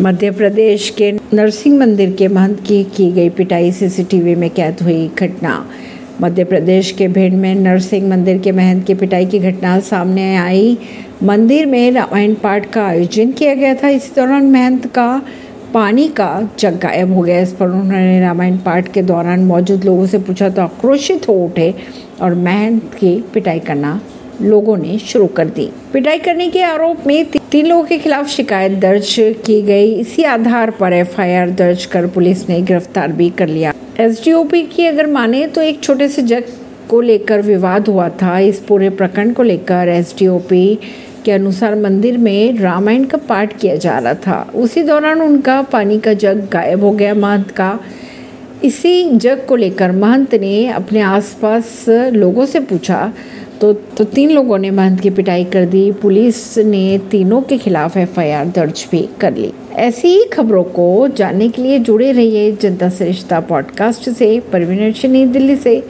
मध्य प्रदेश के नरसिंह मंदिर के महंत की की गई पिटाई सीसीटीवी में कैद हुई घटना। मध्य प्रदेश के भिंड में नरसिंह मंदिर के महंत की पिटाई की घटना सामने आई। मंदिर में रामायण पाठ का आयोजन किया गया था। इसी दौरान महंत का पानी का जग गायब हो गया। इस पर उन्होंने रामायण पाठ के दौरान मौजूद लोगों से पूछा तो आक्रोशित हो उठे और महंत की पिटाई करना लोगों ने शुरू कर दी। पिटाई करने के आरोप में तीन लोगों के खिलाफ शिकायत दर्ज की गई। इसी आधार पर एफआईआर दर्ज कर पुलिस ने गिरफ़्तार भी कर लिया। एसडीओपी की अगर माने तो एक छोटे से जग को लेकर विवाद हुआ था। इस पूरे प्रकरण को लेकर एसडीओपी के अनुसार मंदिर में रामायण का पाठ किया जा रहा था। उसी दौरान उनका पानी का जग गायब हो गया। महंत का इसी जग को लेकर महंत ने अपने आसपास लोगों से पूछा तो तो तीन लोगों ने महंत की पिटाई कर दी। पुलिस ने तीनों के खिलाफ एफआईआर दर्ज भी कर ली। ऐसी ही खबरों को जानने के लिए जुड़े रहिए जनता सरिश्ता पॉडकास्ट से, परवीन नई दिल्ली से।